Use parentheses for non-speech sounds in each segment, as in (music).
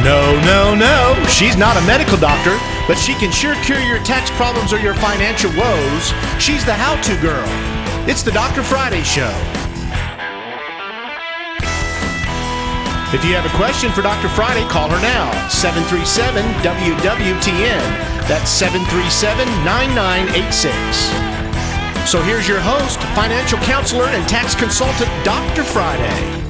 No, no, no. She's not a medical doctor, but she can sure cure your tax problems or your financial woes. She's the how to girl. It's the Dr. Friday Show. If you have a question for Dr. Friday, call her now. 737 WWTN. That's 737 9986. So here's your host, financial counselor, and tax consultant, Dr. Friday.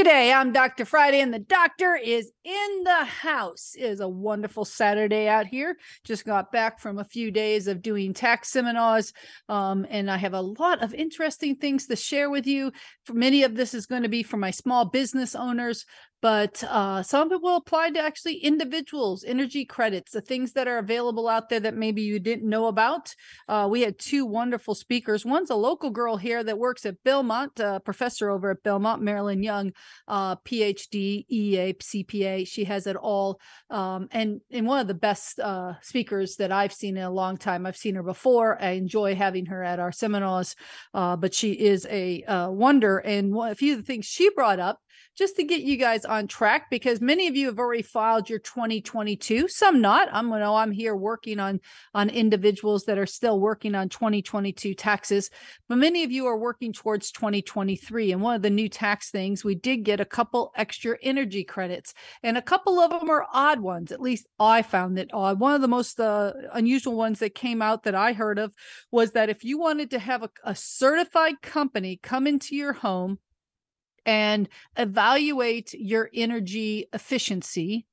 G'day, I'm Dr. Friday, and the doctor is in the house. It is a wonderful Saturday out here. Just got back from a few days of doing tax seminars, um, and I have a lot of interesting things to share with you. For many of this is going to be for my small business owners, but uh, some of it will apply to actually individuals, energy credits, the things that are available out there that maybe you didn't know about. Uh, we had two wonderful speakers. One's a local girl here that works at Belmont, a professor over at Belmont, Marilyn Young, uh, PhD, EA, CPA. She has it all, um, and and one of the best uh, speakers that I've seen in a long time. I've seen her before. I enjoy having her at our seminars, uh, but she is a uh, wonder. And one, a few of the things she brought up just to get you guys on track because many of you have already filed your 2022 some not. I'm you know i'm here working on on individuals that are still working on 2022 taxes but many of you are working towards 2023 and one of the new tax things we did get a couple extra energy credits and a couple of them are odd ones. At least i found it odd. One of the most uh, unusual ones that came out that i heard of was that if you wanted to have a, a certified company come into your home and evaluate your energy efficiency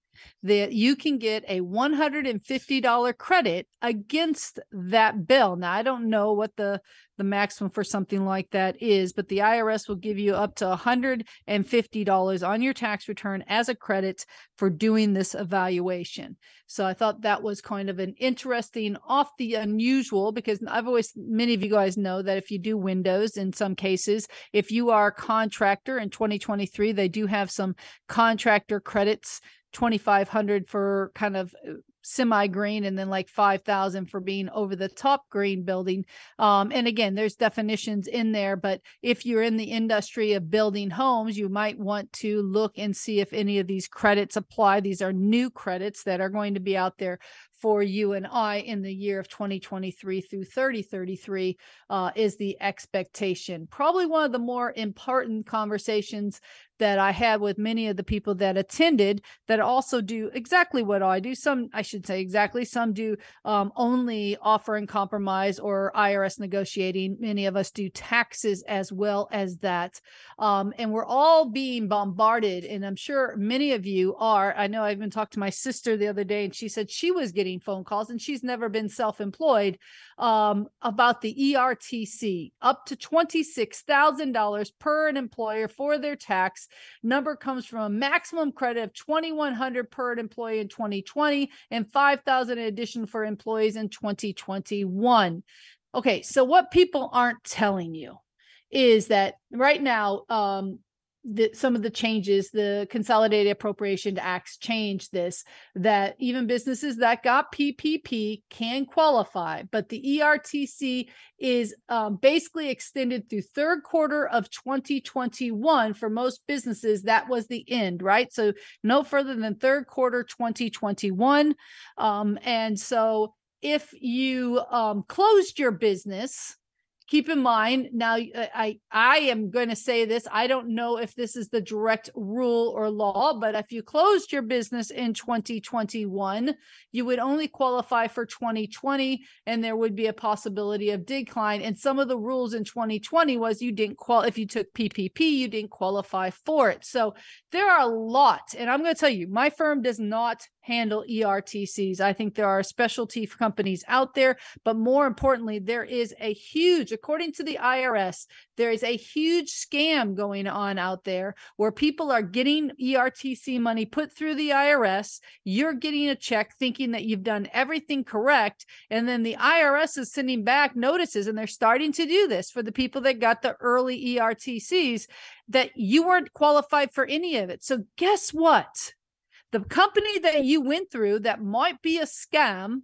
that you can get a $150 credit against that bill. Now I don't know what the the maximum for something like that is, but the IRS will give you up to $150 on your tax return as a credit for doing this evaluation. So I thought that was kind of an interesting, off the unusual, because I've always, many of you guys know that if you do windows in some cases, if you are a contractor in 2023, they do have some contractor credits 2500 for kind of uh, semi green and then like 5000 for being over the top green building um, and again there's definitions in there but if you're in the industry of building homes you might want to look and see if any of these credits apply these are new credits that are going to be out there for you and I in the year of 2023 through 3033 uh, is the expectation. Probably one of the more important conversations that I had with many of the people that attended that also do exactly what I do. Some, I should say, exactly. Some do um, only offer and compromise or IRS negotiating. Many of us do taxes as well as that. Um, and we're all being bombarded. And I'm sure many of you are. I know I even talked to my sister the other day, and she said she was getting phone calls and she's never been self employed um, about the ERTC, up to $26,000 per an employer for their tax. Number comes from a maximum credit of 2100 per an employee in 2020 and 5000 in addition for employees in 2021. Okay, so what people aren't telling you is that right now um, the, some of the changes, the Consolidated Appropriation Acts changed this, that even businesses that got PPP can qualify, but the ERTC is um, basically extended through third quarter of 2021 for most businesses. That was the end, right? So no further than third quarter 2021. Um, and so if you um, closed your business, keep in mind now uh, i i am going to say this i don't know if this is the direct rule or law but if you closed your business in 2021 you would only qualify for 2020 and there would be a possibility of decline and some of the rules in 2020 was you didn't qual if you took ppp you didn't qualify for it. So there are a lot and i'm going to tell you my firm does not handle ERTCs. I think there are specialty companies out there, but more importantly, there is a huge, according to the IRS, there is a huge scam going on out there where people are getting ERTC money put through the IRS. You're getting a check thinking that you've done everything correct. And then the IRS is sending back notices, and they're starting to do this for the people that got the early ERTCs that you weren't qualified for any of it. So, guess what? The company that you went through that might be a scam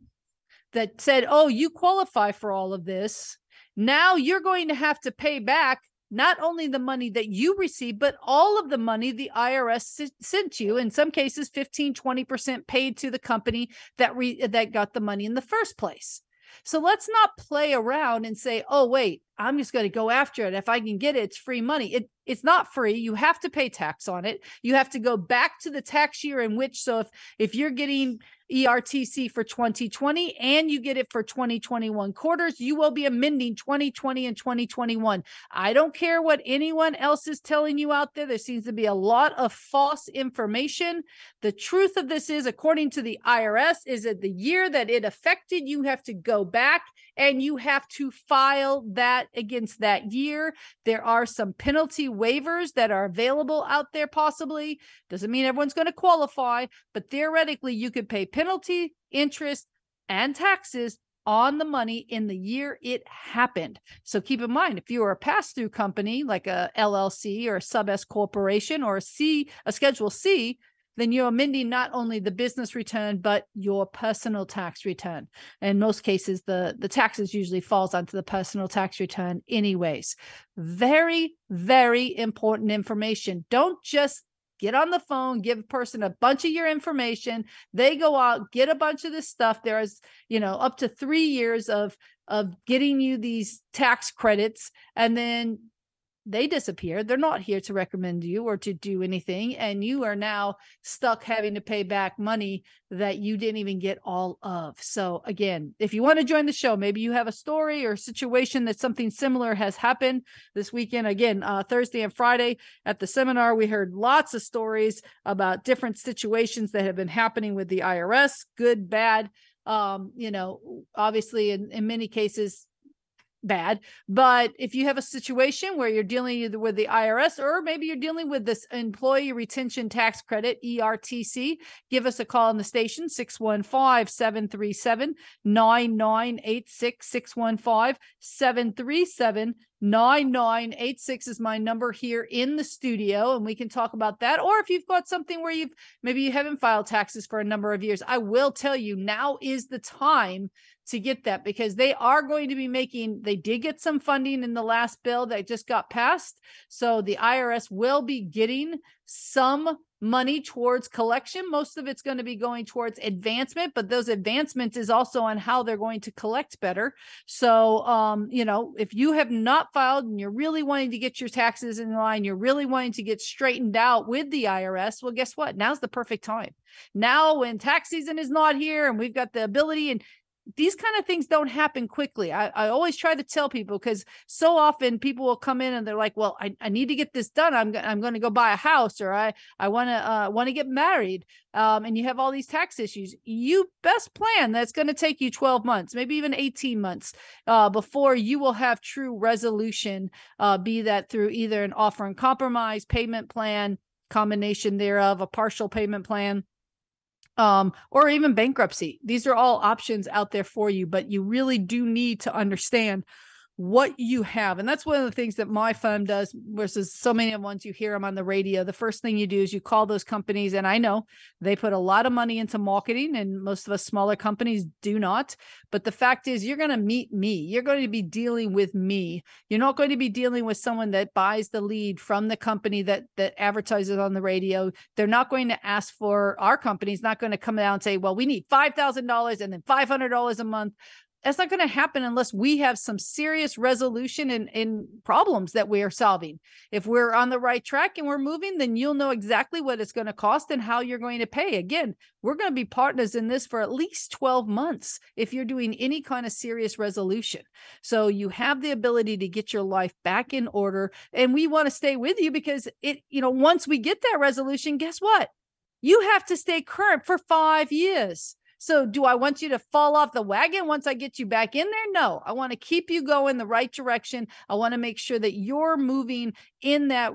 that said, oh, you qualify for all of this. Now you're going to have to pay back not only the money that you receive, but all of the money the IRS sent you. In some cases, 15, 20% paid to the company that re- that got the money in the first place. So let's not play around and say, oh, wait, I'm just going to go after it. If I can get it, it's free money. It it's not free. You have to pay tax on it. You have to go back to the tax year in which so if if you're getting ERTC for 2020 and you get it for 2021 quarters, you will be amending 2020 and 2021. I don't care what anyone else is telling you out there. There seems to be a lot of false information. The truth of this is according to the IRS is that the year that it affected, you have to go back and you have to file that against that year. There are some penalty waivers that are available out there, possibly. Doesn't mean everyone's going to qualify, but theoretically, you could pay penalty, interest, and taxes on the money in the year it happened. So keep in mind, if you are a pass through company like a LLC or a sub S corporation or a C, a Schedule C, then you're amending not only the business return but your personal tax return. In most cases the the taxes usually falls onto the personal tax return anyways. Very very important information. Don't just get on the phone give a person a bunch of your information. They go out get a bunch of this stuff. There is you know up to 3 years of of getting you these tax credits and then they disappear. They're not here to recommend you or to do anything. And you are now stuck having to pay back money that you didn't even get all of. So, again, if you want to join the show, maybe you have a story or a situation that something similar has happened this weekend. Again, uh, Thursday and Friday at the seminar, we heard lots of stories about different situations that have been happening with the IRS, good, bad. Um, you know, obviously, in, in many cases, bad. But if you have a situation where you're dealing either with the IRS or maybe you're dealing with this employee retention tax credit, ERTC, give us a call on the station 615 737 9986. 615 737 9986 is my number here in the studio and we can talk about that. Or if you've got something where you've maybe you haven't filed taxes for a number of years i will tell you now is the time to get that because they are going to be making they did get some funding in the last bill that just got passed. So the IRS will be getting some money towards collection. Most of it's going to be going towards advancement but those advancements is also on how they're going to collect better. So um you know if you have not filed and you're really wanting to get your taxes in line you're really wanting to get straightened out with the IRS well guess what? Now's the perfect time. Now when tax season is not here and we've got the ability and these kind of things don't happen quickly. I, I always try to tell people because so often people will come in and they're like, well, I, I need to get this done. I'm, I'm going to go buy a house or I, I want to, uh, want to get married. Um, and you have all these tax issues. You best plan that's going to take you 12 months, maybe even 18 months, uh, before you will have true resolution, uh, be that through either an offer and compromise payment plan, combination thereof, a partial payment plan um, or even bankruptcy. These are all options out there for you, but you really do need to understand what you have. And that's one of the things that my firm does versus so many of the ones you hear them on the radio. The first thing you do is you call those companies. And I know they put a lot of money into marketing, and most of us smaller companies do not. But the fact is, you're going to meet me. You're going to be dealing with me. You're not going to be dealing with someone that buys the lead from the company that that advertises on the radio. They're not going to ask for our company's not going to come down and say, well, we need $5,000 and then $500 a month that's not going to happen unless we have some serious resolution in, in problems that we are solving. If we're on the right track and we're moving, then you'll know exactly what it's going to cost and how you're going to pay. Again, we're going to be partners in this for at least 12 months if you're doing any kind of serious resolution. So you have the ability to get your life back in order. And we want to stay with you because it, you know, once we get that resolution, guess what? You have to stay current for five years. So, do I want you to fall off the wagon once I get you back in there? No, I want to keep you going the right direction. I want to make sure that you're moving in that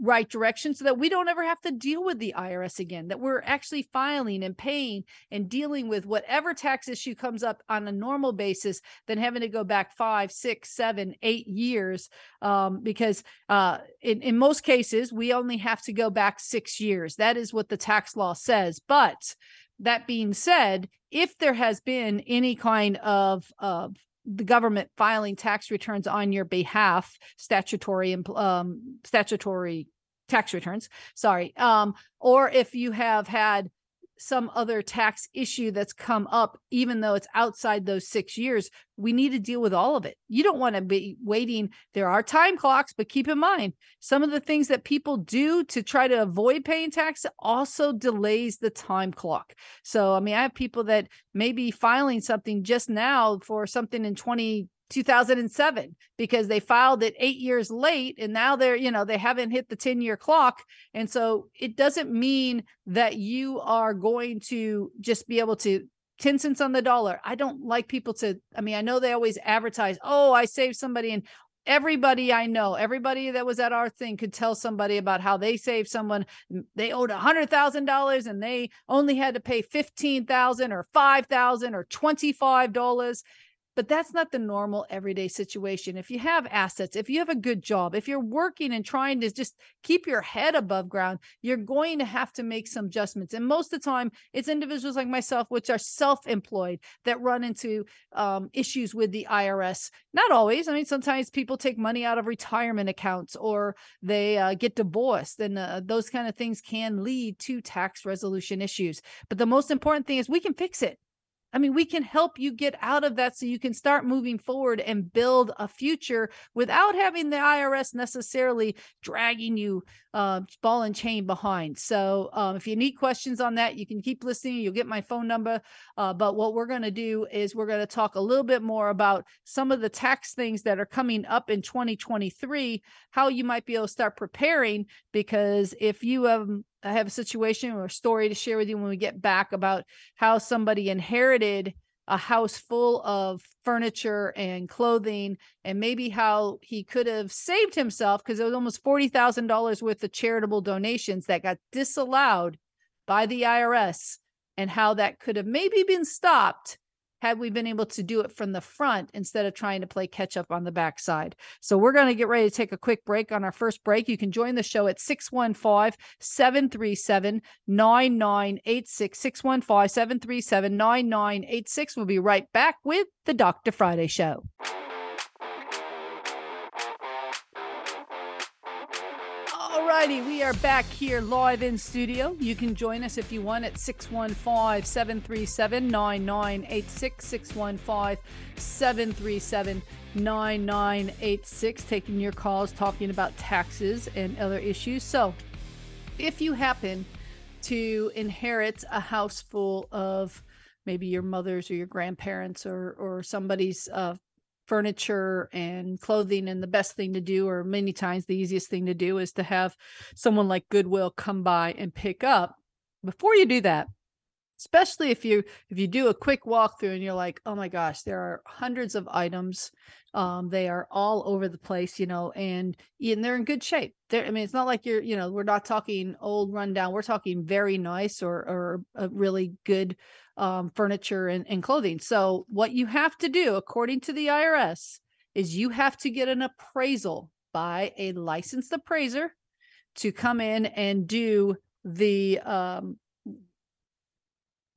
right direction so that we don't ever have to deal with the IRS again, that we're actually filing and paying and dealing with whatever tax issue comes up on a normal basis than having to go back five, six, seven, eight years. Um, because uh, in, in most cases, we only have to go back six years. That is what the tax law says. But that being said, if there has been any kind of, of the government filing tax returns on your behalf, statutory um, statutory tax returns. Sorry, um, or if you have had some other tax issue that's come up, even though it's outside those six years, we need to deal with all of it. You don't want to be waiting. There are time clocks, but keep in mind some of the things that people do to try to avoid paying tax also delays the time clock. So, I mean, I have people that may be filing something just now for something in 20 2007 because they filed it eight years late and now they're you know they haven't hit the 10 year clock. And so it doesn't mean that you are going to just be able to 10 cents on the dollar. I don't like people to i mean i know they always advertise oh i saved somebody and everybody I know, everybody that was at our thing could tell somebody about how they saved someone. They owed a hundred thousand dollars and they only had to pay fifteen thousand or five thousand or twenty five dollars but that's not the normal everyday situation. If you have assets, if you have a good job, if you're working and trying to just keep your head above ground, you're going to have to make some adjustments. And most of the time, it's individuals like myself, which are self employed, that run into um, issues with the IRS. Not always. I mean, sometimes people take money out of retirement accounts or they uh, get divorced, and uh, those kind of things can lead to tax resolution issues. But the most important thing is we can fix it. I mean, we can help you get out of that so you can start moving forward and build a future without having the IRS necessarily dragging you uh, ball and chain behind. So, um, if you need questions on that, you can keep listening. You'll get my phone number. Uh, but what we're going to do is we're going to talk a little bit more about some of the tax things that are coming up in 2023, how you might be able to start preparing. Because if you have I have a situation or a story to share with you when we get back about how somebody inherited a house full of furniture and clothing and maybe how he could have saved himself because it was almost $40,000 worth of charitable donations that got disallowed by the IRS and how that could have maybe been stopped had we been able to do it from the front instead of trying to play catch up on the backside. So we're going to get ready to take a quick break on our first break. You can join the show at 615 737 9986. 615 737 9986. We'll be right back with the Dr. Friday Show. Righty, we are back here live in studio. You can join us if you want at 615 737 9986. 615 737 9986. Taking your calls, talking about taxes and other issues. So, if you happen to inherit a house full of maybe your mother's or your grandparents or or somebody's uh, furniture and clothing and the best thing to do or many times the easiest thing to do is to have someone like goodwill come by and pick up. Before you do that especially if you if you do a quick walkthrough and you're like oh my gosh there are hundreds of items um they are all over the place you know and and they're in good shape they're, i mean it's not like you're you know we're not talking old rundown we're talking very nice or or a really good um, furniture and, and clothing. So, what you have to do, according to the IRS, is you have to get an appraisal by a licensed appraiser to come in and do the um,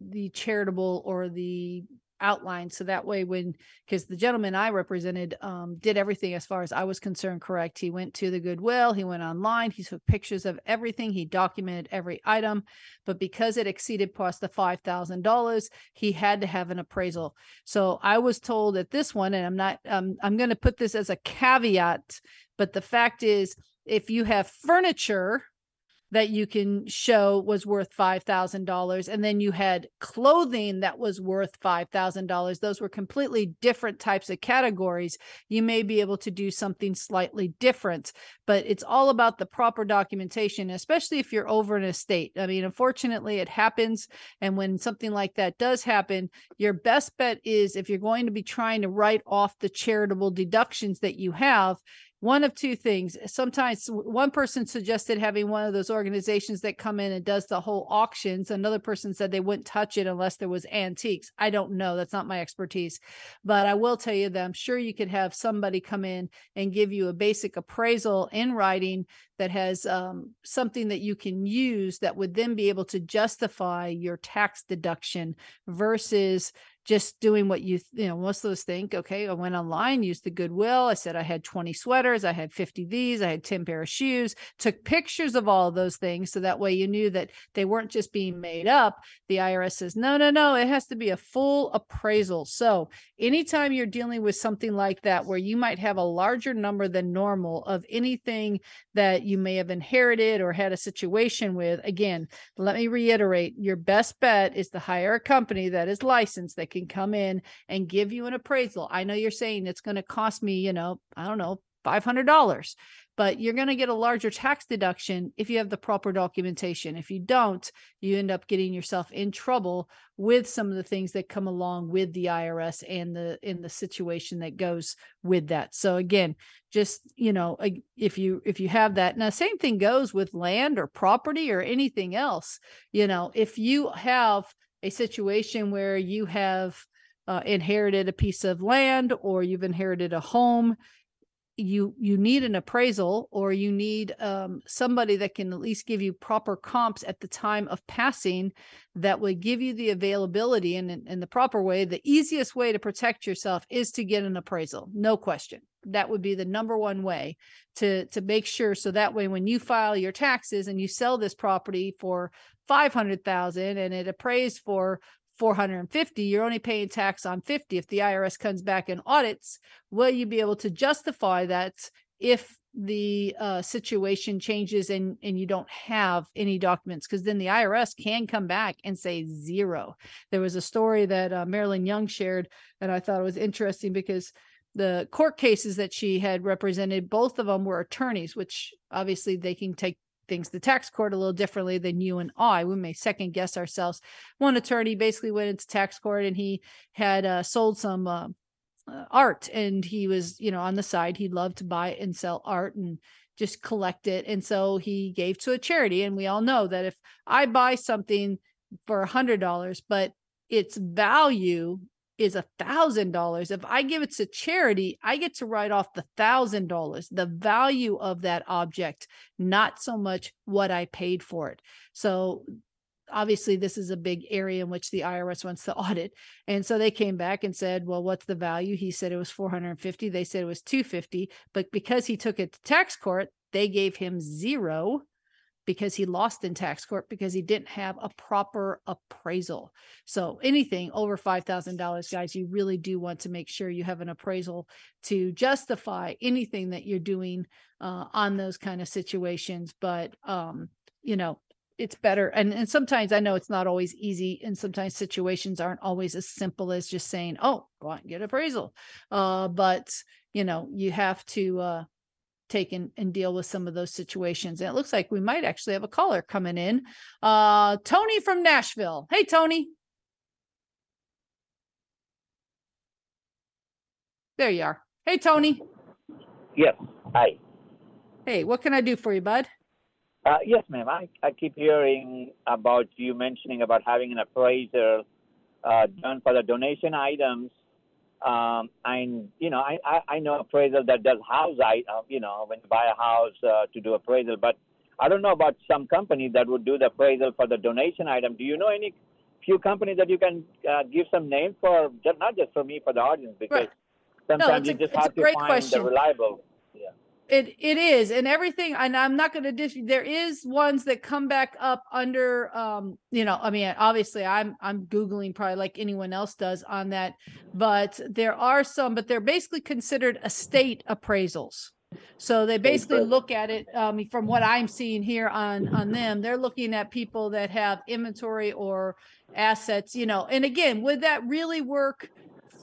the charitable or the outline so that way when because the gentleman i represented um, did everything as far as i was concerned correct. He went to the goodwill he went online he took pictures of everything he documented every item but because it exceeded past the $5000 he had to have an appraisal. So i was told at this one and i'm not um, i'm going to put this as a caveat but the fact is if you have furniture that you can show was worth $5,000. And then you had clothing that was worth $5,000. Those were completely different types of categories. You may be able to do something slightly different, but it's all about the proper documentation, especially if you're over an estate. I mean, unfortunately, it happens. And when something like that does happen, your best bet is if you're going to be trying to write off the charitable deductions that you have, one of two things. Sometimes one person suggested having one of those organizations that come in and does the whole auctions. Another person said they wouldn't touch it unless there was antiques. I don't know. That's not my expertise. But I will tell you that I'm sure you could have somebody come in and give you a basic appraisal in writing that has um, something that you can use that would then be able to justify your tax deduction versus just doing what you you know most of those think okay i went online used the goodwill i said i had 20 sweaters i had 50 these i had 10 pair of shoes took pictures of all of those things so that way you knew that they weren't just being made up. The irs says no no no it has to be a full appraisal. So anytime you're dealing with something like that where you might have a larger number than normal of anything that you may have inherited or had a situation with again let me reiterate your best bet is to hire a company that is licensed that can come in and give you an appraisal. I know you're saying it's going to cost me, you know, I don't know, $500, but you're going to get a larger tax deduction if you have the proper documentation. If you don't, you end up getting yourself in trouble with some of the things that come along with the IRS and the in the situation that goes with that. So again, just, you know, if you if you have that. Now same thing goes with land or property or anything else. You know, if you have a situation where you have uh, inherited a piece of land or you've inherited a home you you need an appraisal or you need um, somebody that can at least give you proper comps at the time of passing that would give you the availability and in, in the proper way the easiest way to protect yourself is to get an appraisal no question. That would be the number one way to to make sure so that way when you file your taxes and you sell this property for 500,000 and it appraised for 450 you're only paying tax on 50 if the IRS comes back and audits will you be able to justify that if the uh, situation changes and and you don't have any documents because then the IRS can come back and say zero. There was a story that uh, Marilyn Young shared and I thought it was interesting because the court cases that she had represented both of them were attorneys which obviously they can take things the tax court a little differently than you and I. We may second guess ourselves. One attorney basically went into tax court and he had uh, sold some uh, uh, art and he was, you know, on the side, he loved to buy and sell art and just collect it. And so he gave to a charity. And we all know that if I buy something for a hundred dollars, but its value is a thousand dollars. If I give it to charity, I get to write off the thousand dollars, the value of that object, not so much what I paid for it. So obviously this is a big area in which the IRS wants to (laughs) audit. And so they came back and said, well, what's the value? He said it was 450. They said it was 250. But because he took it to tax court, they gave him zero because he lost in tax court because he didn't have a proper appraisal. So anything over $5,000 guys, you really do want to make sure you have an appraisal to justify anything that you're doing uh, on those kind of situations. But, um, you know, it's better. And, and sometimes I know it's not always easy and sometimes situations aren't always as simple as just saying, oh, go out and get appraisal. Uh, but, you know, you have to, uh, take and, and deal with some of those situations. And it looks like we might actually have a caller coming in. Uh, Tony from Nashville. Hey, Tony. There you are. Hey, Tony. Yes. Hi. Hey, what can I do for you, bud? Uh, yes, ma'am. I, I keep hearing about you mentioning about having an appraiser uh, done for the donation items um, and you know, I, I, I know appraisal that does house, I, uh, you know, when you buy a house uh, to do appraisal, but I don't know about some companies that would do the appraisal for the donation item. Do you know any few companies that you can uh, give some names for, just, not just for me, for the audience, because right. sometimes no, you a, just have to find question. the reliable. It it is, and everything. And I'm not going to dish. There is ones that come back up under, um, you know. I mean, obviously, I'm I'm googling probably like anyone else does on that, but there are some, but they're basically considered estate appraisals. So they basically look at it um, from what I'm seeing here on on them. They're looking at people that have inventory or assets, you know. And again, would that really work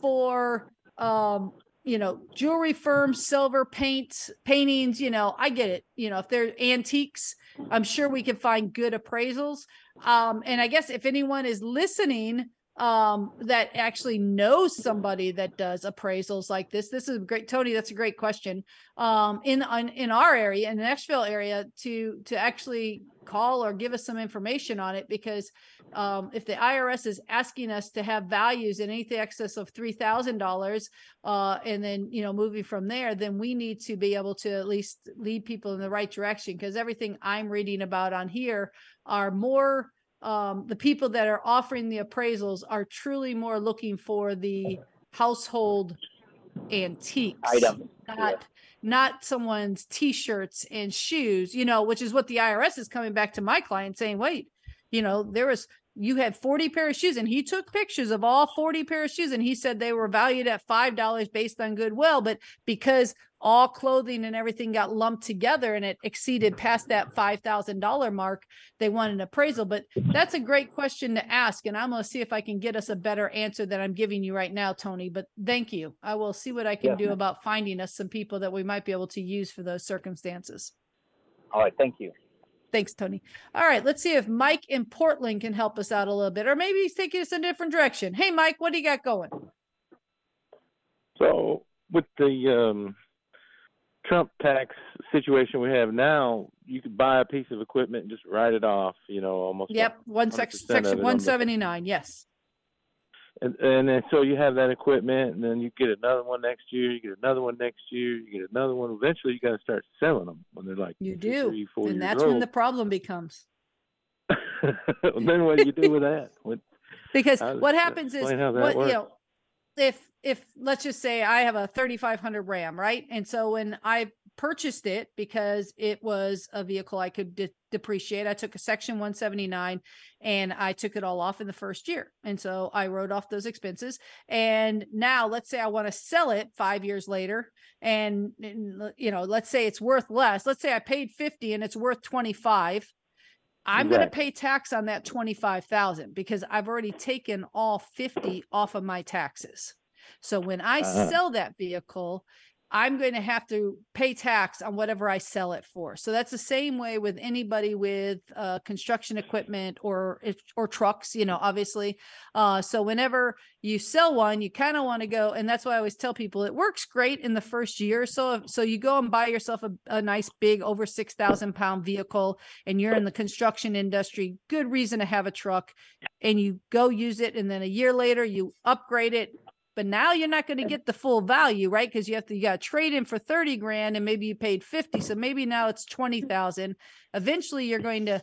for um, you know, jewelry firms, silver paints, paintings, you know, I get it. You know, if they're antiques, I'm sure we can find good appraisals. Um, and I guess if anyone is listening um, that actually knows somebody that does appraisals like this. This is great, Tony. That's a great question. Um, in on, in our area, in the Nashville area, to to actually call or give us some information on it because um, if the IRS is asking us to have values in anything excess of three thousand uh, dollars, and then you know moving from there, then we need to be able to at least lead people in the right direction because everything I'm reading about on here are more um, the people that are offering the appraisals are truly more looking for the household antiques Item. not not someone's t-shirts and shoes you know which is what the irs is coming back to my client saying wait you know there was you had 40 pair of shoes and he took pictures of all 40 pair of shoes and he said they were valued at five dollars based on goodwill but because all clothing and everything got lumped together and it exceeded past that $5000 mark they want an appraisal but that's a great question to ask and i'm going to see if i can get us a better answer than i'm giving you right now tony but thank you i will see what i can Yes, do about finding us some people that we might be able to use for those circumstances All right. Thank you. Thanks, Tony. All right, let's see if Mike in Portland can help us out a little bit, or maybe he's taking us in a different direction. Hey, Mike, what do you got going? So with the um, Trump tax situation we have now, you could buy a piece of equipment and just write it off. You know, almost. Yep, one sec- 100% section one seventy nine. Yes. And and then so you have that equipment, and then you get another one next year. You get another one next year. You get another one. Eventually, you got to start selling them when they're like You two, do, three, four and that's when the problem becomes (laughs) then what do you do with that? (laughs) What, because How- what happens is what you know if if let's just say I have a 3500 Ram, right? And so when I purchased it because it was a vehicle I could de- depreciate, I took a section 179 and I took it all off in the first year. And so I wrote off those expenses. And now let's say I want to sell it 5 years later and, you know, let's say it's worth less. Let's say I paid 50 and it's worth 25. I'm going to pay tax on that 25,000 because I've already taken all 50 off of my taxes. So when I Uh-huh. sell that vehicle, I'm going to have to pay tax on whatever I sell it for. So that's the same way with anybody with uh, construction equipment or or trucks, you know, obviously. Uh, so whenever you sell one, you kind of want to go, and that's why I always tell people it works great in the first year. or So so you go and buy yourself a, a nice big over six thousand pound vehicle, and you're in the construction industry. Good reason to have a truck, and you go use it, and then a year later you upgrade it but now you're not going to get the full value right? Because you have to you got to trade in for 30 grand and maybe you paid 50 so maybe now it's 20,000 eventually you're going to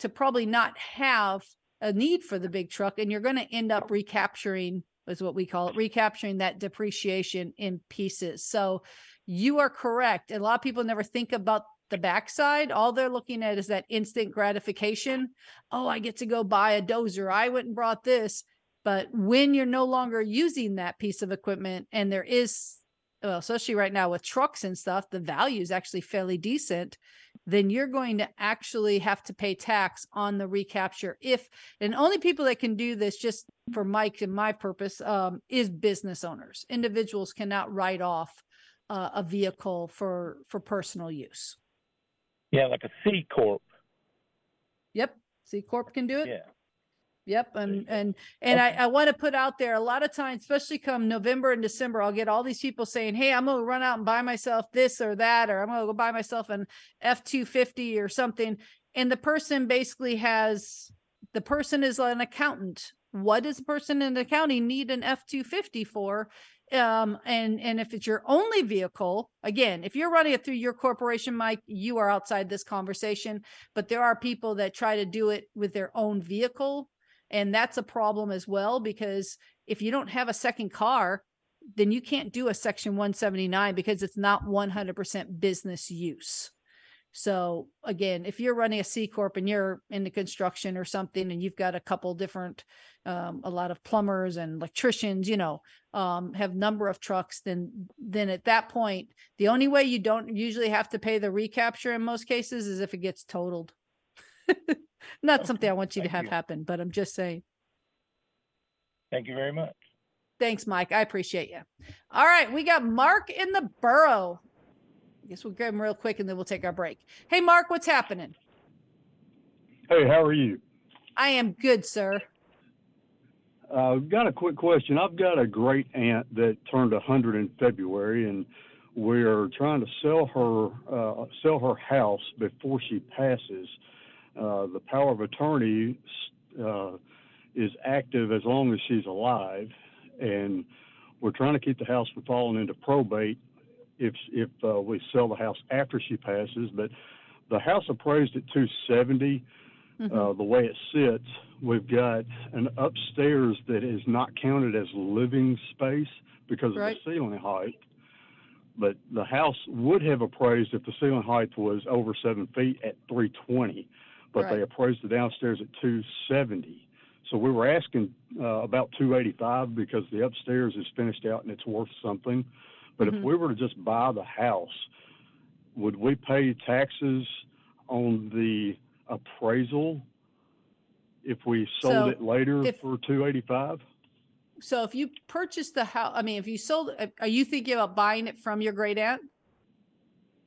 to probably not have a need for the big truck and you're going to end up recapturing is what we call it recapturing that depreciation in pieces. So you are correct. A lot of people never think about the backside. All they're looking at is that instant gratification. Oh i get to go buy a dozer. I went and brought this but when you're no longer using that piece of equipment and there is well, especially right now with trucks and stuff, the value is actually fairly decent, then you're going to actually have to pay tax on the recapture. If and only people that can do this, just for Mike and my purpose, um, is business owners. Individuals cannot write off uh, a vehicle for for personal use. yeah, like a C corp. Yep, C corp can do it. Yeah. Yep, and and and I, I want to put out there a lot of times, especially come November and December, I'll get all these people saying, "Hey, I'm gonna run out and buy myself this or that, or I'm gonna go buy myself an F two fifty or something," and the person basically has the person is an accountant. What does a person in accounting need an F two fifty for? Um, and and if it's your only vehicle, again, if you're running it through your corporation, Mike, you are outside this conversation. But there are people that try to do it with their own vehicle and that's a problem as well, because if you don't have a second car, then you can't do a section 179 because it's not 100% business use. So again, if you're running a C corp and you're into construction or something, and you've got a couple different, um, a lot of plumbers and electricians, you know, um, have number of trucks, then then at that point, the only way you don't usually have to pay the recapture in most cases is if it gets totaled. (laughs) Not something I want you to have you. happen, but I'm just saying. Thank you very much. Thanks, Mike. I appreciate you. All right, we got Mark in the borough. I guess we'll grab him real quick and then we'll take our break. Hey, Mark, what's happening? Hey, how are you? I am good, sir. Uh, I've got a quick question. I've got a great aunt that turned 100 in February, and we are trying to sell her uh, sell her house before she passes. Uh, the power of attorney uh, is active as long as she's alive, and we're trying to keep the house from falling into probate if if uh, we sell the house after she passes. But the house appraised at 270. Mhm. Uh, the way it sits, we've got an upstairs that is not counted as living space because of the ceiling height. But the house would have appraised if the ceiling height was over seven feet at 320, but they Right. appraised the downstairs at 270. So we were asking uh, about 285 because the upstairs is finished out and it's worth something. But Mhm. if we were to just buy the house, would we pay taxes on the appraisal if we sold So, it later if- for 285? So if you purchased the house, I mean, if you sold, uh, are you thinking about buying it from your great aunt?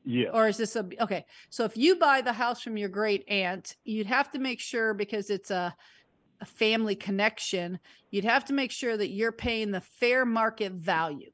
Yes. Or is this a, okay. So if you buy the house from your great aunt, you'd have to make sure because it's a, a family connection, you'd have to make sure that you're paying the fair market value.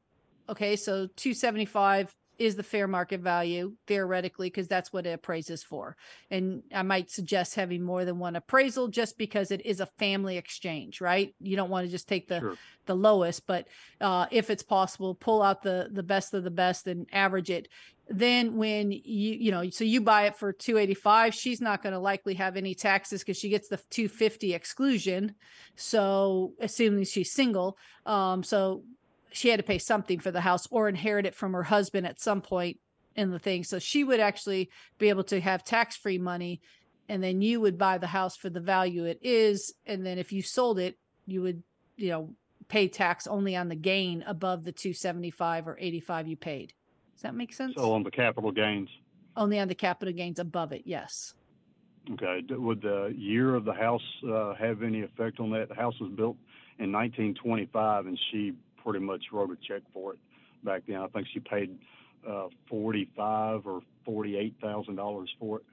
Okay. So 275 is the fair market value theoretically, because that's what it appraises for. And I might suggest having more than one appraisal just because it is a family exchange, right? You don't want to just take the Sure. the lowest, but uh, if it's possible, pull out the the best of the best and average it. Then when you you know, so you buy it for 285, she's not going to likely have any taxes because she gets the 250 exclusion. So assuming she's single, um, so she had to pay something for the house or inherit it from her husband at some point in the thing. So she would actually be able to have tax free money. And then you would buy the house for the value it is. And then if you sold it, you would, you know, pay tax only on the gain above the 275 or 85 you paid. Does that make sense? So on the capital gains. only on the capital gains above it. Yes. Okay. Would the year of the house uh, have any effect on that? The house was built in 1925, and she pretty much wrote a check for it back then. I think she paid uh, 45 or 48 thousand dollars for it.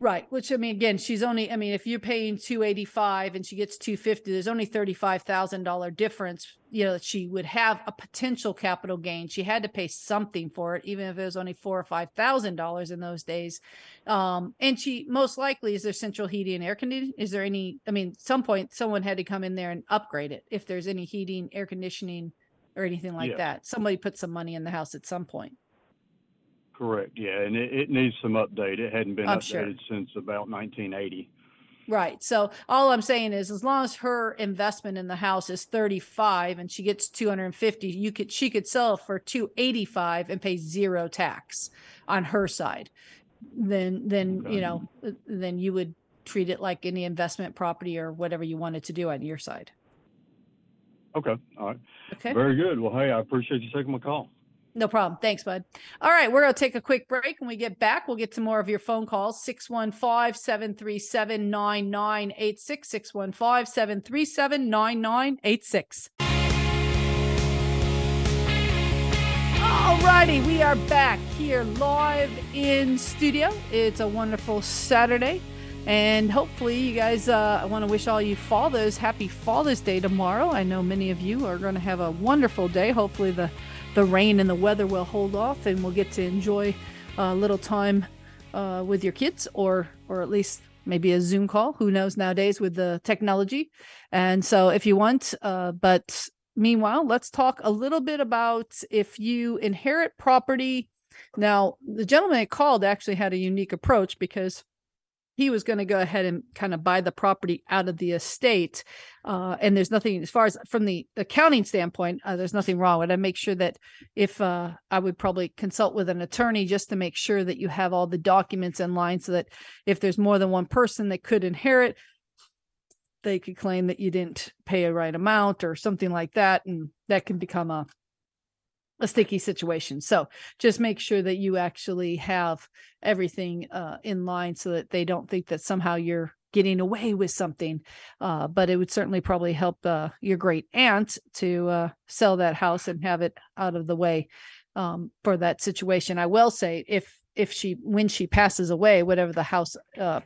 Right. Which I mean, again, she's only, I mean, if you're paying 285 and she gets 250, there's only $35,000 difference, you know, that she would have a potential capital gain. She had to pay something for it, even if it was only four or $5,000 in those days. Um, and she most likely, is there central heating and air conditioning? Is there any, I mean, some point someone had to come in there and upgrade it. If there's any heating, air conditioning or anything like Yeah. that, somebody put some money in the house at some point. Correct. Yeah, and it, it needs some update. It hadn't been I'm updated sure. since about 1980. Right. So all I'm saying is as long as her investment in the house is 35 and she gets 250, you could she could sell for 285 and pay zero tax on her side. Then then Okay. you know then you would treat it like any investment property or whatever you wanted to do on your side. Okay. All right. Okay. Very good. Well, hey, I appreciate you taking my call. No problem. Thanks, bud. All right, we're going to take a quick break. When we get back, we'll get to more of your phone calls 615 737 9986. 615 737 9986. All righty, we are back here live in studio. It's a wonderful Saturday. And hopefully, you guys, uh, I want to wish all you fathers happy Father's Day tomorrow. I know many of you are going to have a wonderful day. Hopefully, the the rain and the weather will hold off and we'll get to enjoy a little time uh, with your kids or or at least maybe a zoom call who knows nowadays with the technology and so if you want uh, but meanwhile let's talk a little bit about if you inherit property now the gentleman that called actually had a unique approach because he was going to go ahead and kind of buy the property out of the estate. Uh, and there's nothing, as far as from the accounting standpoint, uh, there's nothing wrong with it. I make sure that if uh, I would probably consult with an attorney just to make sure that you have all the documents in line so that if there's more than one person that could inherit, they could claim that you didn't pay a right amount or something like that. And that can become a a sticky situation. So just make sure that you actually have everything uh, in line so that they don't think that somehow you're getting away with something. Uh, but it would certainly probably help uh, your great aunt to uh, sell that house and have it out of the way um, for that situation. I will say if if she when she passes away, whatever the house uh,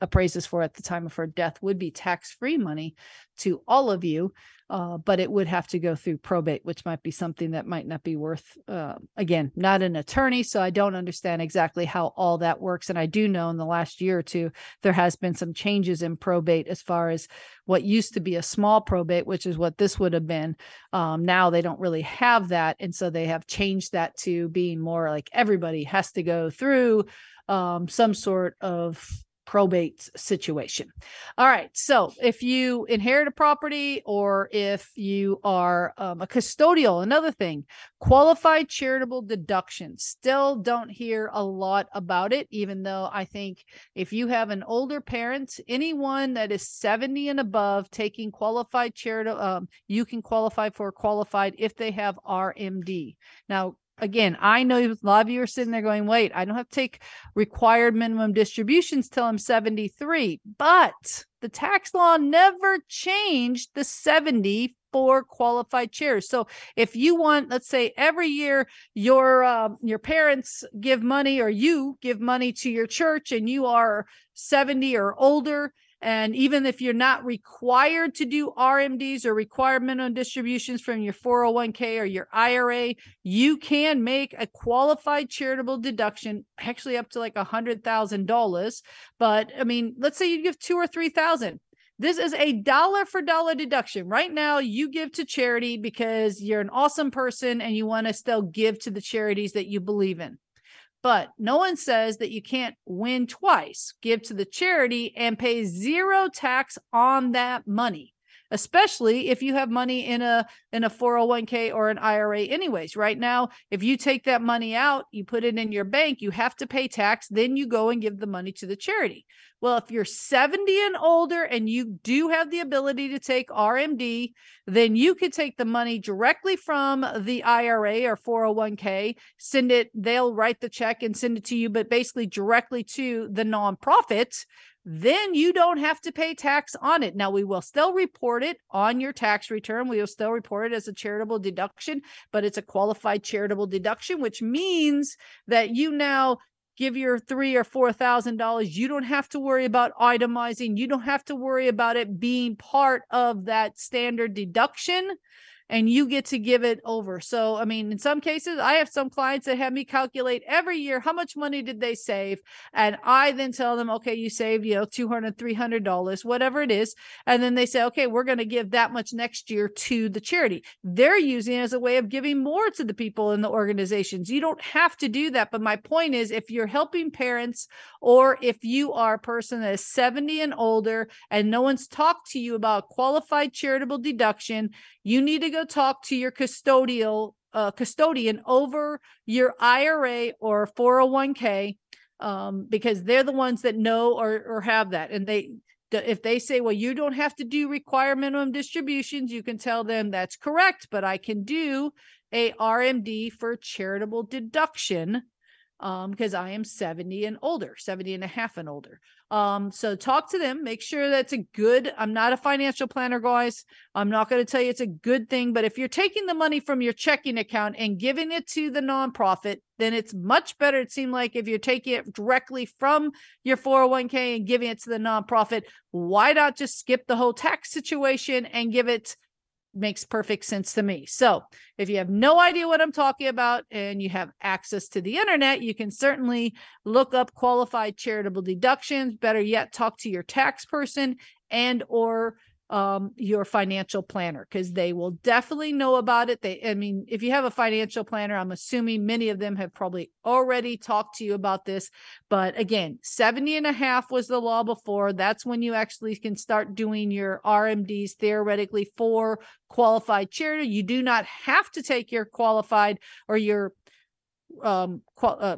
appraises for at the time of her death would be tax free money to all of you uh, but it would have to go through probate, which might be something that might not be worth. Uh, again, not an attorney, so I don't understand exactly how all that works. And I do know in the last year or two there has been some changes in probate as far as what used to be a small probate, which is what this would have been. Um, now they don't really have that, and so they have changed that to being more like everybody has to go through um, some sort of probate situation. All right. So if you inherit a property or if you are um, a custodial, another thing, qualified charitable deduction. Still don't hear a lot about it, even though I think if you have an older parent, anyone that is 70 and above taking qualified charitable, um, you can qualify for qualified if they have RMD. Now, again, I know a lot of you are sitting there going, wait, I don't have to take required minimum distributions till I'm 73. But the tax law never changed the 70 for qualified chairs. So if you want, let's say every year your uh, your parents give money or you give money to your church and you are 70 or older and even if you're not required to do RMDs or required minimum distributions from your 401k or your IRA, you can make a qualified charitable deduction, actually up to like a hundred thousand dollars. But I mean, let's say you give two or three thousand. This is a dollar for dollar deduction. Right now, you give to charity because you're an awesome person and you want to still give to the charities that you believe in. But no one says that you can't win twice, give to the charity and pay zero tax on that money especially if you have money in a in a 401k or an IRA anyways. Right now if you take that money out you put it in your bank you have to pay tax then you go and give the money to the charity. Well if you're 70 and older and you do have the ability to take RMD then you could take the money directly from the IRA or 401k send it they'll write the check and send it to you but basically directly to the nonprofit then you don't have to pay tax on it. Now, we will still report it on your tax return. We will still report it as a charitable deduction, but it's a qualified charitable deduction, which means that you now give your three or four thousand dollars. You don't have to worry about itemizing. You don't have to worry about it being part of that standard deduction and you get to give it over. So, I mean, in some cases, I have some clients that have me calculate every year how much money did they save. And I then tell them, okay, you saved, you know, $200, $300, whatever it is. And then they say, okay, we're going to give that much next year to the charity. They're using it as a way of giving more to the people in the organizations. You don't have to do that. But my point is, if you're helping parents or if you are a person that is 70 and older and no one's talked to you about qualified charitable deduction, you need to go talk to your custodial uh, custodian over your IRA or 401k um, because they're the ones that know or, or have that. And they, if they say, well, you don't have to do require minimum distributions, you can tell them that's correct, but I can do a RMD for charitable deduction um because i am 70 and older 70 and a half and older. Um so talk to them make sure that's a good i'm not a financial planner guys. I'm not going to tell you it's a good thing but if you're taking the money from your checking account and giving it to the nonprofit then it's much better it seemed like if you're taking it directly from your 401k and giving it to the nonprofit. Why not just skip the whole tax situation and give it makes perfect sense to me. So, if you have no idea what I'm talking about and you have access to the internet, you can certainly look up qualified charitable deductions. Better yet, talk to your tax person and or um, your financial planner because they will definitely know about it. They, I mean, if you have a financial planner, I'm assuming many of them have probably already talked to you about this. But again, 70 and a half was the law before. That's when you actually can start doing your RMDs theoretically for qualified charity. You do not have to take your qualified or your um qual- uh,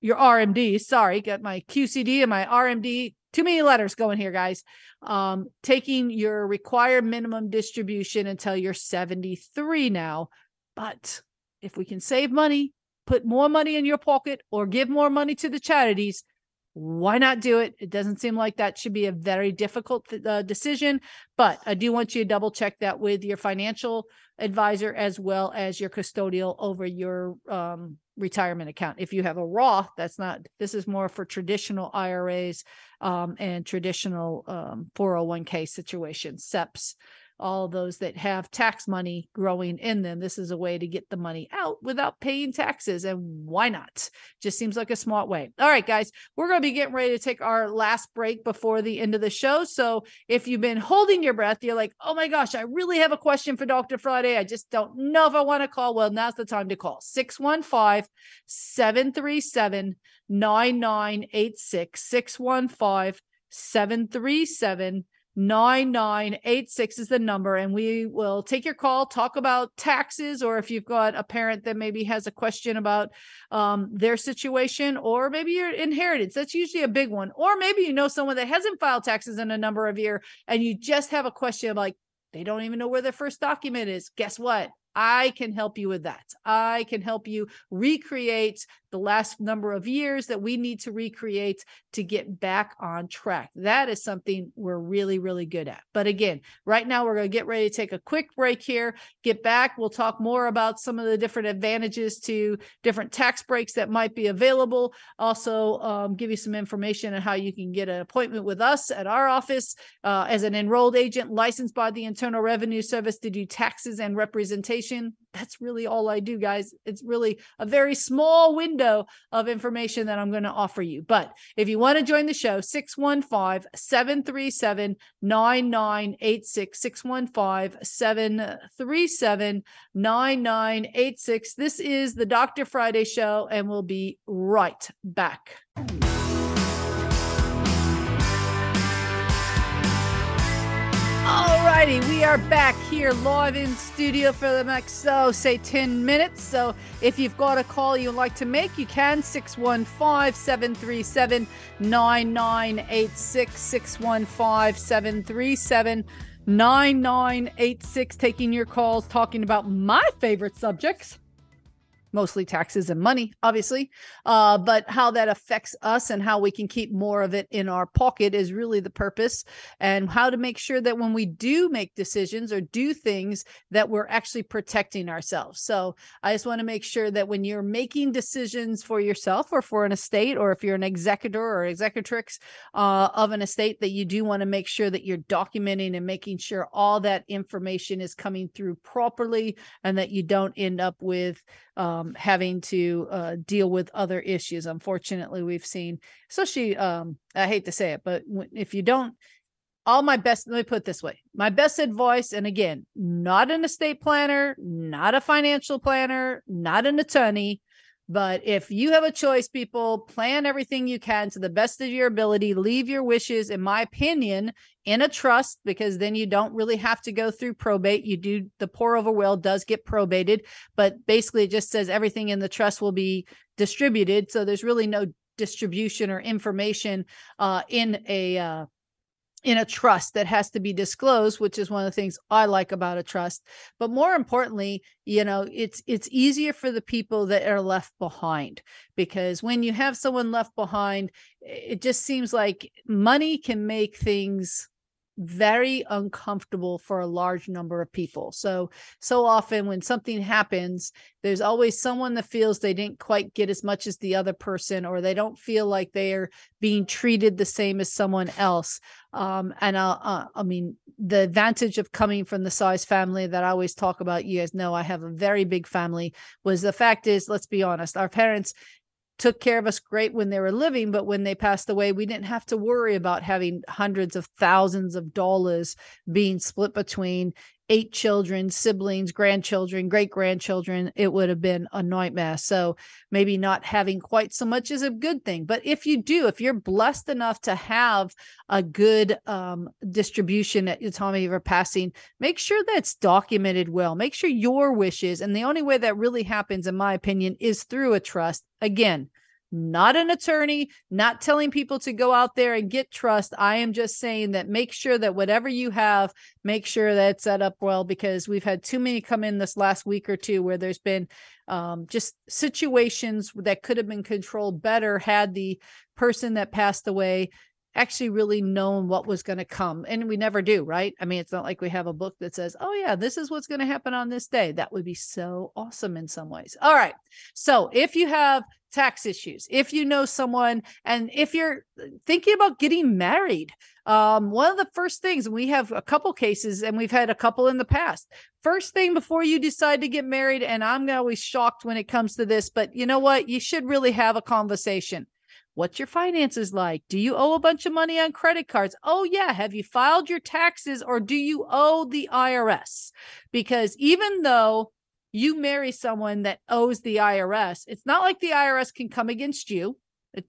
your RMD. Sorry, got my QCD and my RMD too many letters going here, guys. Um, taking your required minimum distribution until you're 73 now. But if we can save money, put more money in your pocket, or give more money to the charities, why not do it? It doesn't seem like that should be a very difficult uh, decision, but I do want you to double check that with your financial advisor as well as your custodial over your um, retirement account. If you have a Roth, that's not, this is more for traditional IRAs um, and traditional um, 401k situations, SEPs all those that have tax money growing in them. This is a way to get the money out without paying taxes. And why not? Just seems like a smart way. All right, guys, we're going to be getting ready to take our last break before the end of the show. So if you've been holding your breath, you're like, oh my gosh, I really have a question for Dr. Friday. I just don't know if I want to call. Well, now's the time to call 615 737 9986. 615 737 9986 is the number and we will take your call talk about taxes or if you've got a parent that maybe has a question about um, their situation or maybe your inheritance that's usually a big one. Or maybe you know someone that hasn't filed taxes in a number of years and you just have a question like they don't even know where their first document is. Guess what? I can help you with that. I can help you recreate the last number of years that we need to recreate to get back on track. That is something we're really, really good at. But again, right now we're going to get ready to take a quick break here, get back. We'll talk more about some of the different advantages to different tax breaks that might be available. Also, um, give you some information on how you can get an appointment with us at our office uh, as an enrolled agent licensed by the Internal Revenue Service to do taxes and representation that's really all I do, guys. It's really a very small window of information that I'm going to offer you. But if you want to join the show, 615 737 9986, 615 737 9986. This is the Dr. Friday Show, and we'll be right back. Righty, we are back here live in studio for the next, oh, say 10 minutes. So if you've got a call you'd like to make, you can 615 737 9986. 615 737 9986. Taking your calls, talking about my favorite subjects mostly taxes and money, obviously. Uh, but how that affects us and how we can keep more of it in our pocket is really the purpose. And how to make sure that when we do make decisions or do things, that we're actually protecting ourselves. So I just want to make sure that when you're making decisions for yourself or for an estate, or if you're an executor or executrix uh, of an estate, that you do want to make sure that you're documenting and making sure all that information is coming through properly and that you don't end up with um, having to uh, deal with other issues. Unfortunately, we've seen, especially, um, I hate to say it, but if you don't, all my best, let me put it this way my best advice, and again, not an estate planner, not a financial planner, not an attorney, but if you have a choice, people plan everything you can to the best of your ability. Leave your wishes, in my opinion, in a trust because then you don't really have to go through probate. You do the pour over will does get probated, but basically it just says everything in the trust will be distributed. So there's really no distribution or information uh, in a uh, in a trust that has to be disclosed which is one of the things i like about a trust. But more importantly you know it's it's easier for the people that are left behind because when you have someone left behind it just seems like money can make things very uncomfortable for a large number of people. So, so often when something happens, there's always someone that feels they didn't quite get as much as the other person, or they don't feel like they are being treated the same as someone else. Um, and uh, uh, I mean, the advantage of coming from the size family that I always talk about, you guys know I have a very big family, was the fact is, let's be honest, our parents took care of us great when they were living, but when they passed away, we didn't have to worry about having hundreds of thousands of dollars being split between eight children, siblings, grandchildren, great grandchildren, it would have been a nightmare. So maybe not having quite so much is a good thing. But if you do, if you're blessed enough to have a good um, distribution at the time of your passing, make sure that's documented well. Make sure your wishes, and the only way that really happens, in my opinion, is through a trust. Again, not an attorney, not telling people to go out there and get trust. I am just saying that make sure that whatever you have, make sure that it's set up well because we've had too many come in this last week or two where there's been um, just situations that could have been controlled better had the person that passed away actually really known what was going to come. And we never do, right? I mean, it's not like we have a book that says, oh, yeah, this is what's going to happen on this day. That would be so awesome in some ways. All right. So if you have tax issues, if you know someone, and if you're thinking about getting married, um, one of the first things, we have a couple cases and we've had a couple in the past. First thing before you decide to get married, and I'm always shocked when it comes to this, but you know what? You should really have a conversation. What's your finances like? Do you owe a bunch of money on credit cards? Oh, yeah. Have you filed your taxes or do you owe the IRS? Because even though you marry someone that owes the IRS, it's not like the IRS can come against you.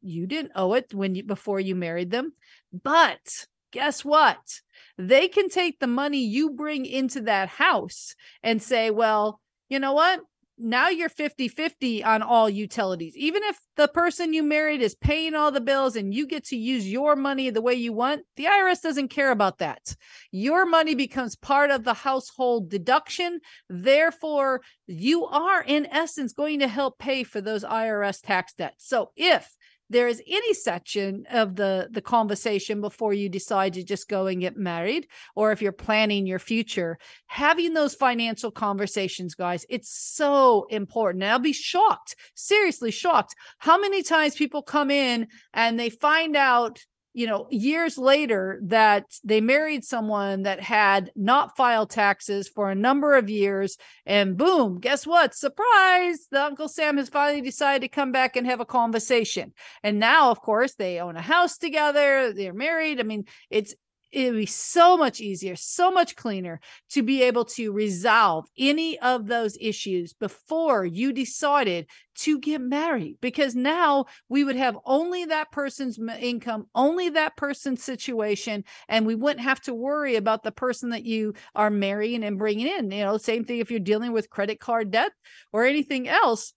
You didn't owe it when you before you married them. But guess what? They can take the money you bring into that house and say, well, you know what? Now you're 50 50 on all utilities. Even if the person you married is paying all the bills and you get to use your money the way you want, the IRS doesn't care about that. Your money becomes part of the household deduction. Therefore, you are, in essence, going to help pay for those IRS tax debts. So if there is any section of the the conversation before you decide to just go and get married or if you're planning your future having those financial conversations guys it's so important. And i'll be shocked seriously shocked how many times people come in and they find out you know, years later that they married someone that had not filed taxes for a number of years. And boom, guess what? Surprise, the Uncle Sam has finally decided to come back and have a conversation. And now, of course, they own a house together, they're married. I mean, it's it would be so much easier, so much cleaner to be able to resolve any of those issues before you decided to get married. Because now we would have only that person's income, only that person's situation, and we wouldn't have to worry about the person that you are marrying and bringing in. You know, same thing if you're dealing with credit card debt or anything else.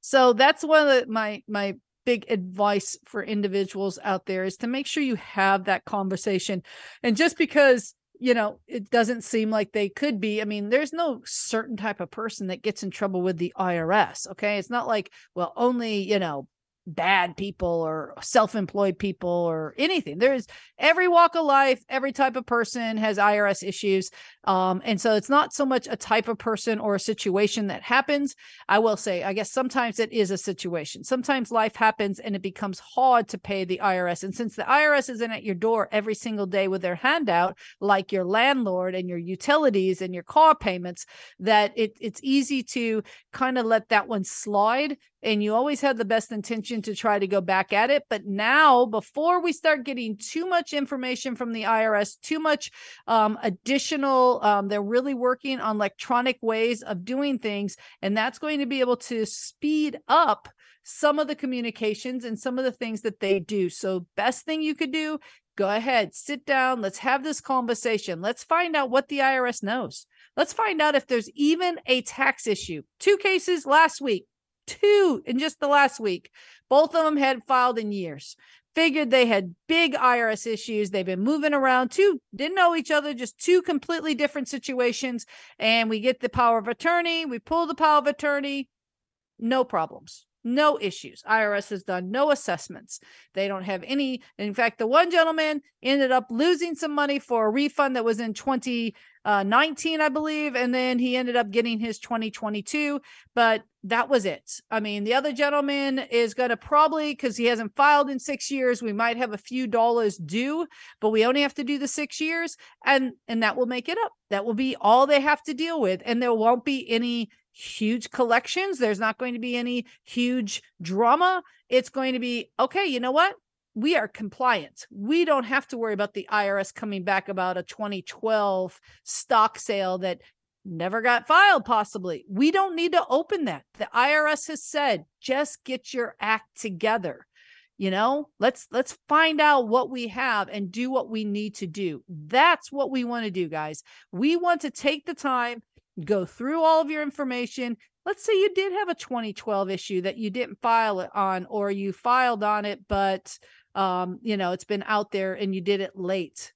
So that's one of the, my my big advice for individuals out there is to make sure you have that conversation. And just because you know it doesn't seem like they could be i mean there's no certain type of person that gets in trouble with the irs okay it's not like well only you know bad people or self-employed people or anything. There's every walk of life every type of person has irs issues um, and so it's not so much a type of person or a situation that happens. I will say i guess sometimes it is a situation. Sometimes life happens and it becomes hard to pay the irs and since the irs isn't at your door every single day with their handout like your landlord and your utilities and your car payments that it, it's easy to kind of let that one slide and you always have the best intention to try to go back at it. But now, before we start getting too much information from the IRS, too much um, additional, um, they're really working on electronic ways of doing things. And that's going to be able to speed up some of the communications and some of the things that they do. So, best thing you could do, go ahead, sit down, let's have this conversation. Let's find out what the IRS knows. Let's find out if there's even a tax issue. Two cases last week two in just the last week. Both of them had filed in years. Figured they had big IRS issues. They've been moving around. Two didn't know each other, just two completely different situations. And we get the power of attorney. We pull the power of attorney. No problems no issues. IRS has done no assessments. They don't have any. In fact, the one gentleman ended up losing some money for a refund that was in Uh, 2019, I believe, and then he ended up getting his 2022. But that was it. I mean, the other gentleman is going to probably, because he hasn't filed in six years, we might have a few dollars due, but we only have to do the six years, and and that will make it up. That will be all they have to deal with, and there won't be any huge collections. There's not going to be any huge drama. It's going to be okay, you know what? We are compliant. We don't have to worry about the IRS coming back about a 2012 stock sale that never got filed, possibly. We don't need to open that. The IRS has said, just get your act together you know let's let's find out what we have and do what we need to do that's what we want to do guys we want to take the time go through all of your information. Let's say you did have a 2012 issue that you didn't file it on, or you filed on it, but um, you know, it's been out there and you did it late.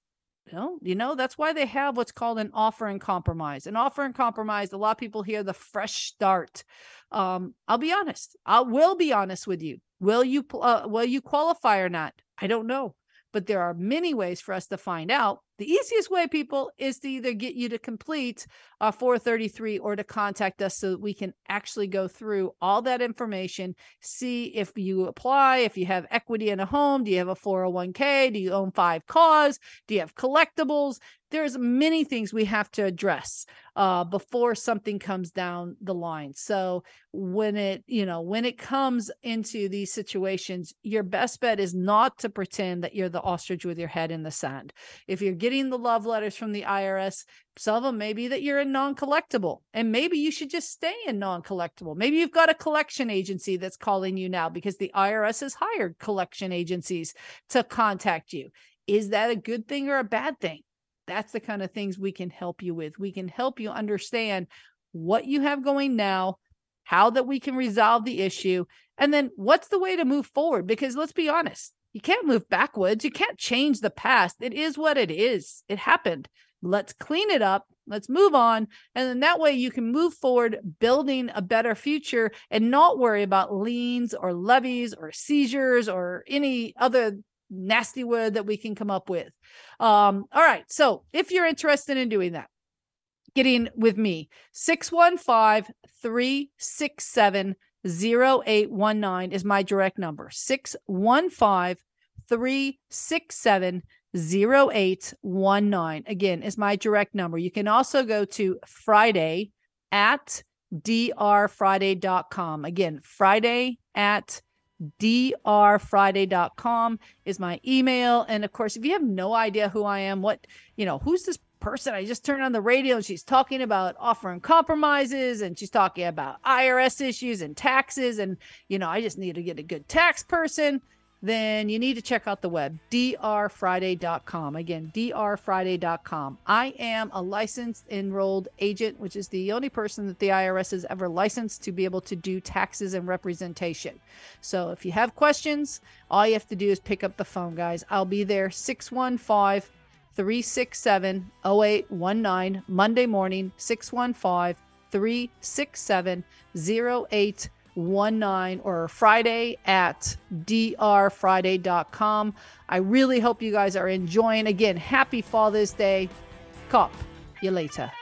Know, you know, that's why they have what's called an offer and compromise. An offer and compromise, a lot of people hear the fresh start. Um, I'll be honest. I will be honest with you. Will you uh, will you qualify or not? I don't know. but there are many ways for us to find out. The easiest way, people, is to either get you to complete a 433 or to contact us so that we can actually go through all that information, see if you apply, if you have equity in a home, do you have a 401k, do you own five cars, do you have collectibles? There's many things we have to address uh, before something comes down the line. So when it, you know, when it comes into these situations, your best bet is not to pretend that you're the ostrich with your head in the sand. If you're getting the love letters from the IRS, some of them may be that you're a non-collectible and maybe you should just stay in non-collectible. Maybe you've got a collection agency that's calling you now because the IRS has hired collection agencies to contact you. Is that a good thing or a bad thing? That's the kind of things we can help you with. We can help you understand what you have going now, how that we can resolve the issue, and then what's the way to move forward because let's be honest, you can't move backwards. You can't change the past. It is what it is. It happened. Let's clean it up. Let's move on. And then that way you can move forward, building a better future and not worry about liens or levies or seizures or any other nasty word that we can come up with. Um, all right. So if you're interested in doing that, getting with me, 615 367 0819 is my direct number. 615 367 0819. Again, is my direct number. You can also go to Friday at drfriday.com. Again, Friday at drfriday.com is my email. And of course, if you have no idea who I am, what, you know, who's this person? I just turned on the radio and she's talking about offering compromises and she's talking about IRS issues and taxes. And, you know, I just need to get a good tax person then you need to check out the web, drfriday.com. Again, drfriday.com. I am a licensed enrolled agent, which is the only person that the IRS has ever licensed to be able to do taxes and representation. So if you have questions, all you have to do is pick up the phone, guys. I'll be there 615 367 0819, Monday morning, 615 367 0819 or Friday at drfriday.com. I really hope you guys are enjoying. Again, happy Father's Day. Cop you later.